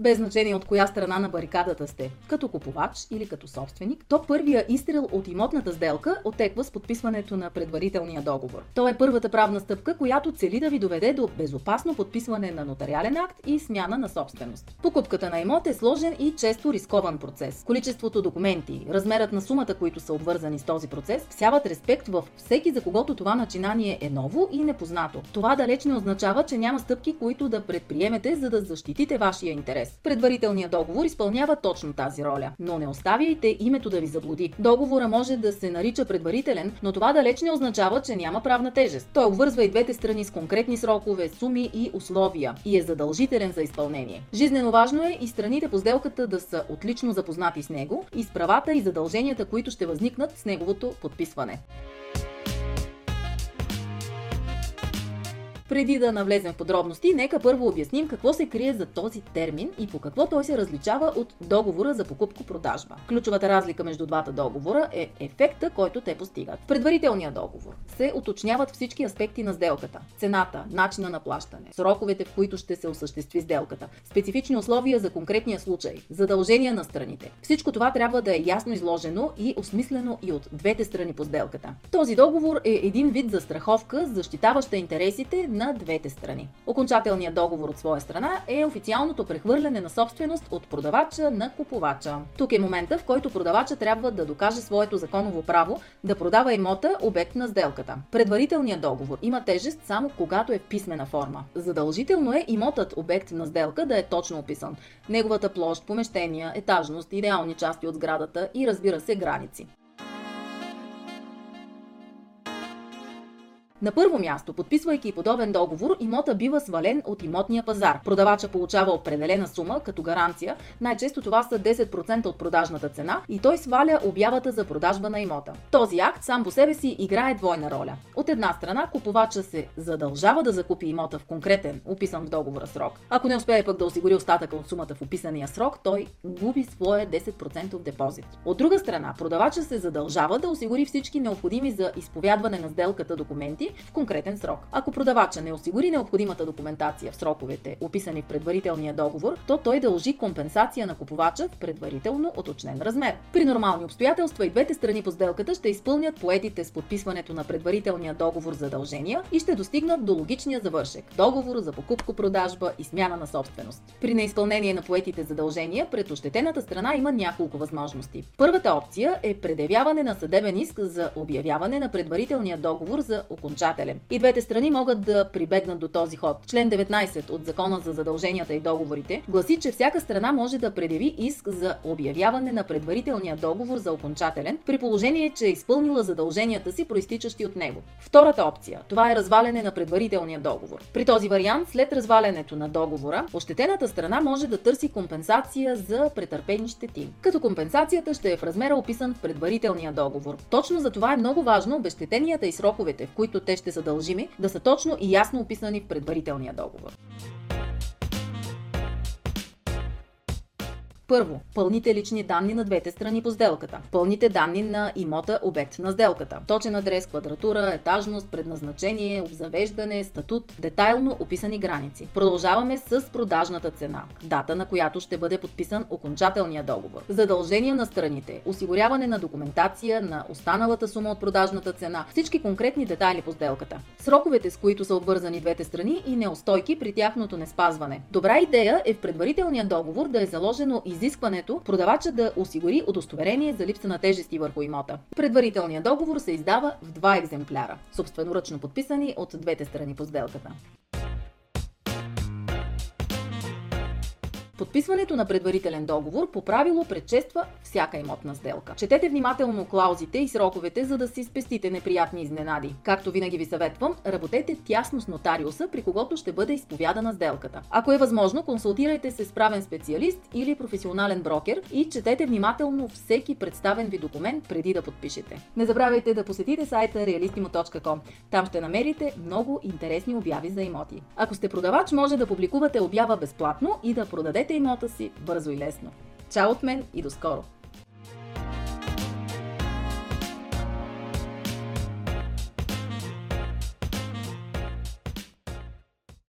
Без значение от коя страна на барикадата сте, като купувач или като собственик, то първия изстрел от имотната сделка отеква с подписването на предварителния договор. То е първата правна стъпка, която цели да ви доведе до безопасно подписване на нотариален акт и смяна на собственост. Покупката на имот е сложен и често рискован процес. Количеството документи, размерът на сумата, които са обвързани с този процес, всяват респект в всеки, за когото това начинание е ново и непознато. Това далеч не означава, че няма стъпки, които да предприемете, за да защитите вашия интерес интерес. Предварителният договор изпълнява точно тази роля, но не оставяйте името да ви заблуди. Договора може да се нарича предварителен, но това далеч не означава, че няма правна тежест. Той обвързва и двете страни с конкретни срокове, суми и условия и е задължителен за изпълнение. Жизнено важно е и страните по сделката да са отлично запознати с него и с правата и задълженията, които ще възникнат с неговото подписване. Преди да навлезем в подробности, нека първо обясним какво се крие за този термин и по какво той се различава от договора за покупко-продажба. Ключовата разлика между двата договора е ефекта, който те постигат. В предварителния договор се уточняват всички аспекти на сделката. Цената, начина на плащане, сроковете, в които ще се осъществи сделката, специфични условия за конкретния случай, задължения на страните. Всичко това трябва да е ясно изложено и осмислено и от двете страни по сделката. Този договор е един вид застраховка, защитаваща интересите на двете страни. Окончателният договор от своя страна е официалното прехвърляне на собственост от продавача на купувача. Тук е момента, в който продавача трябва да докаже своето законово право да продава имота обект на сделката. Предварителният договор има тежест само когато е в писмена форма. Задължително е имотът обект на сделка да е точно описан. Неговата площ, помещения, етажност, идеални части от сградата и разбира се граници. На първо място, подписвайки подобен договор, имота бива свален от имотния пазар. Продавача получава определена сума като гаранция, най-често това са 10% от продажната цена и той сваля обявата за продажба на имота. Този акт сам по себе си играе двойна роля. От една страна, купувача се задължава да закупи имота в конкретен, описан в договора срок. Ако не успее пък да осигури остатъка от сумата в описания срок, той губи своя 10% депозит. От друга страна, продавача се задължава да осигури всички необходими за изповядване на сделката документи, в конкретен срок. Ако продавача не осигури необходимата документация в сроковете, описани в предварителния договор, то той дължи компенсация на купувача в предварително уточнен размер. При нормални обстоятелства и двете страни по сделката ще изпълнят поетите с подписването на предварителния договор задължения и ще достигнат до логичния завършек – договор за покупко-продажба и смяна на собственост. При неизпълнение на поетите задължения пред ощетената страна има няколко възможности. Първата опция е предявяване на съдебен иск за обявяване на предварителния договор за окончателно окончателен. И двете страни могат да прибегнат до този ход. Член 19 от Закона за задълженията и договорите гласи, че всяка страна може да предяви иск за обявяване на предварителния договор за окончателен, при положение, че е изпълнила задълженията си, проистичащи от него. Втората опция това е разваляне на предварителния договор. При този вариант, след развалянето на договора, ощетената страна може да търси компенсация за претърпени щети. Като компенсацията ще е в размера описан в предварителния договор. Точно за това е много важно обещетенията и сроковете, в които те ще са дължими, да са точно и ясно описани в предварителния договор. Първо, пълните лични данни на двете страни по сделката. Пълните данни на имота обект на сделката. Точен адрес, квадратура, етажност, предназначение, обзавеждане, статут, детайлно описани граници. Продължаваме с продажната цена. Дата на която ще бъде подписан окончателния договор. Задължения на страните. Осигуряване на документация на останалата сума от продажната цена. Всички конкретни детайли по сделката. Сроковете, с които са обвързани двете страни и неустойки при тяхното неспазване. Добра идея е в предварителния договор да е заложено из изискването продавача да осигури удостоверение за липса на тежести върху имота. Предварителният договор се издава в два екземпляра, собственоръчно подписани от двете страни по сделката. Подписването на предварителен договор по правило предшества всяка имотна сделка. Четете внимателно клаузите и сроковете, за да си спестите неприятни изненади. Както винаги ви съветвам, работете тясно с нотариуса, при когото ще бъде изповядана сделката. Ако е възможно, консултирайте се с правен специалист или професионален брокер и четете внимателно всеки представен ви документ преди да подпишете. Не забравяйте да посетите сайта realistimo.com. Там ще намерите много интересни обяви за имоти. Ако сте продавач, може да публикувате обява безплатно и да продадете имота си бързо и лесно. Чао от мен и до скоро!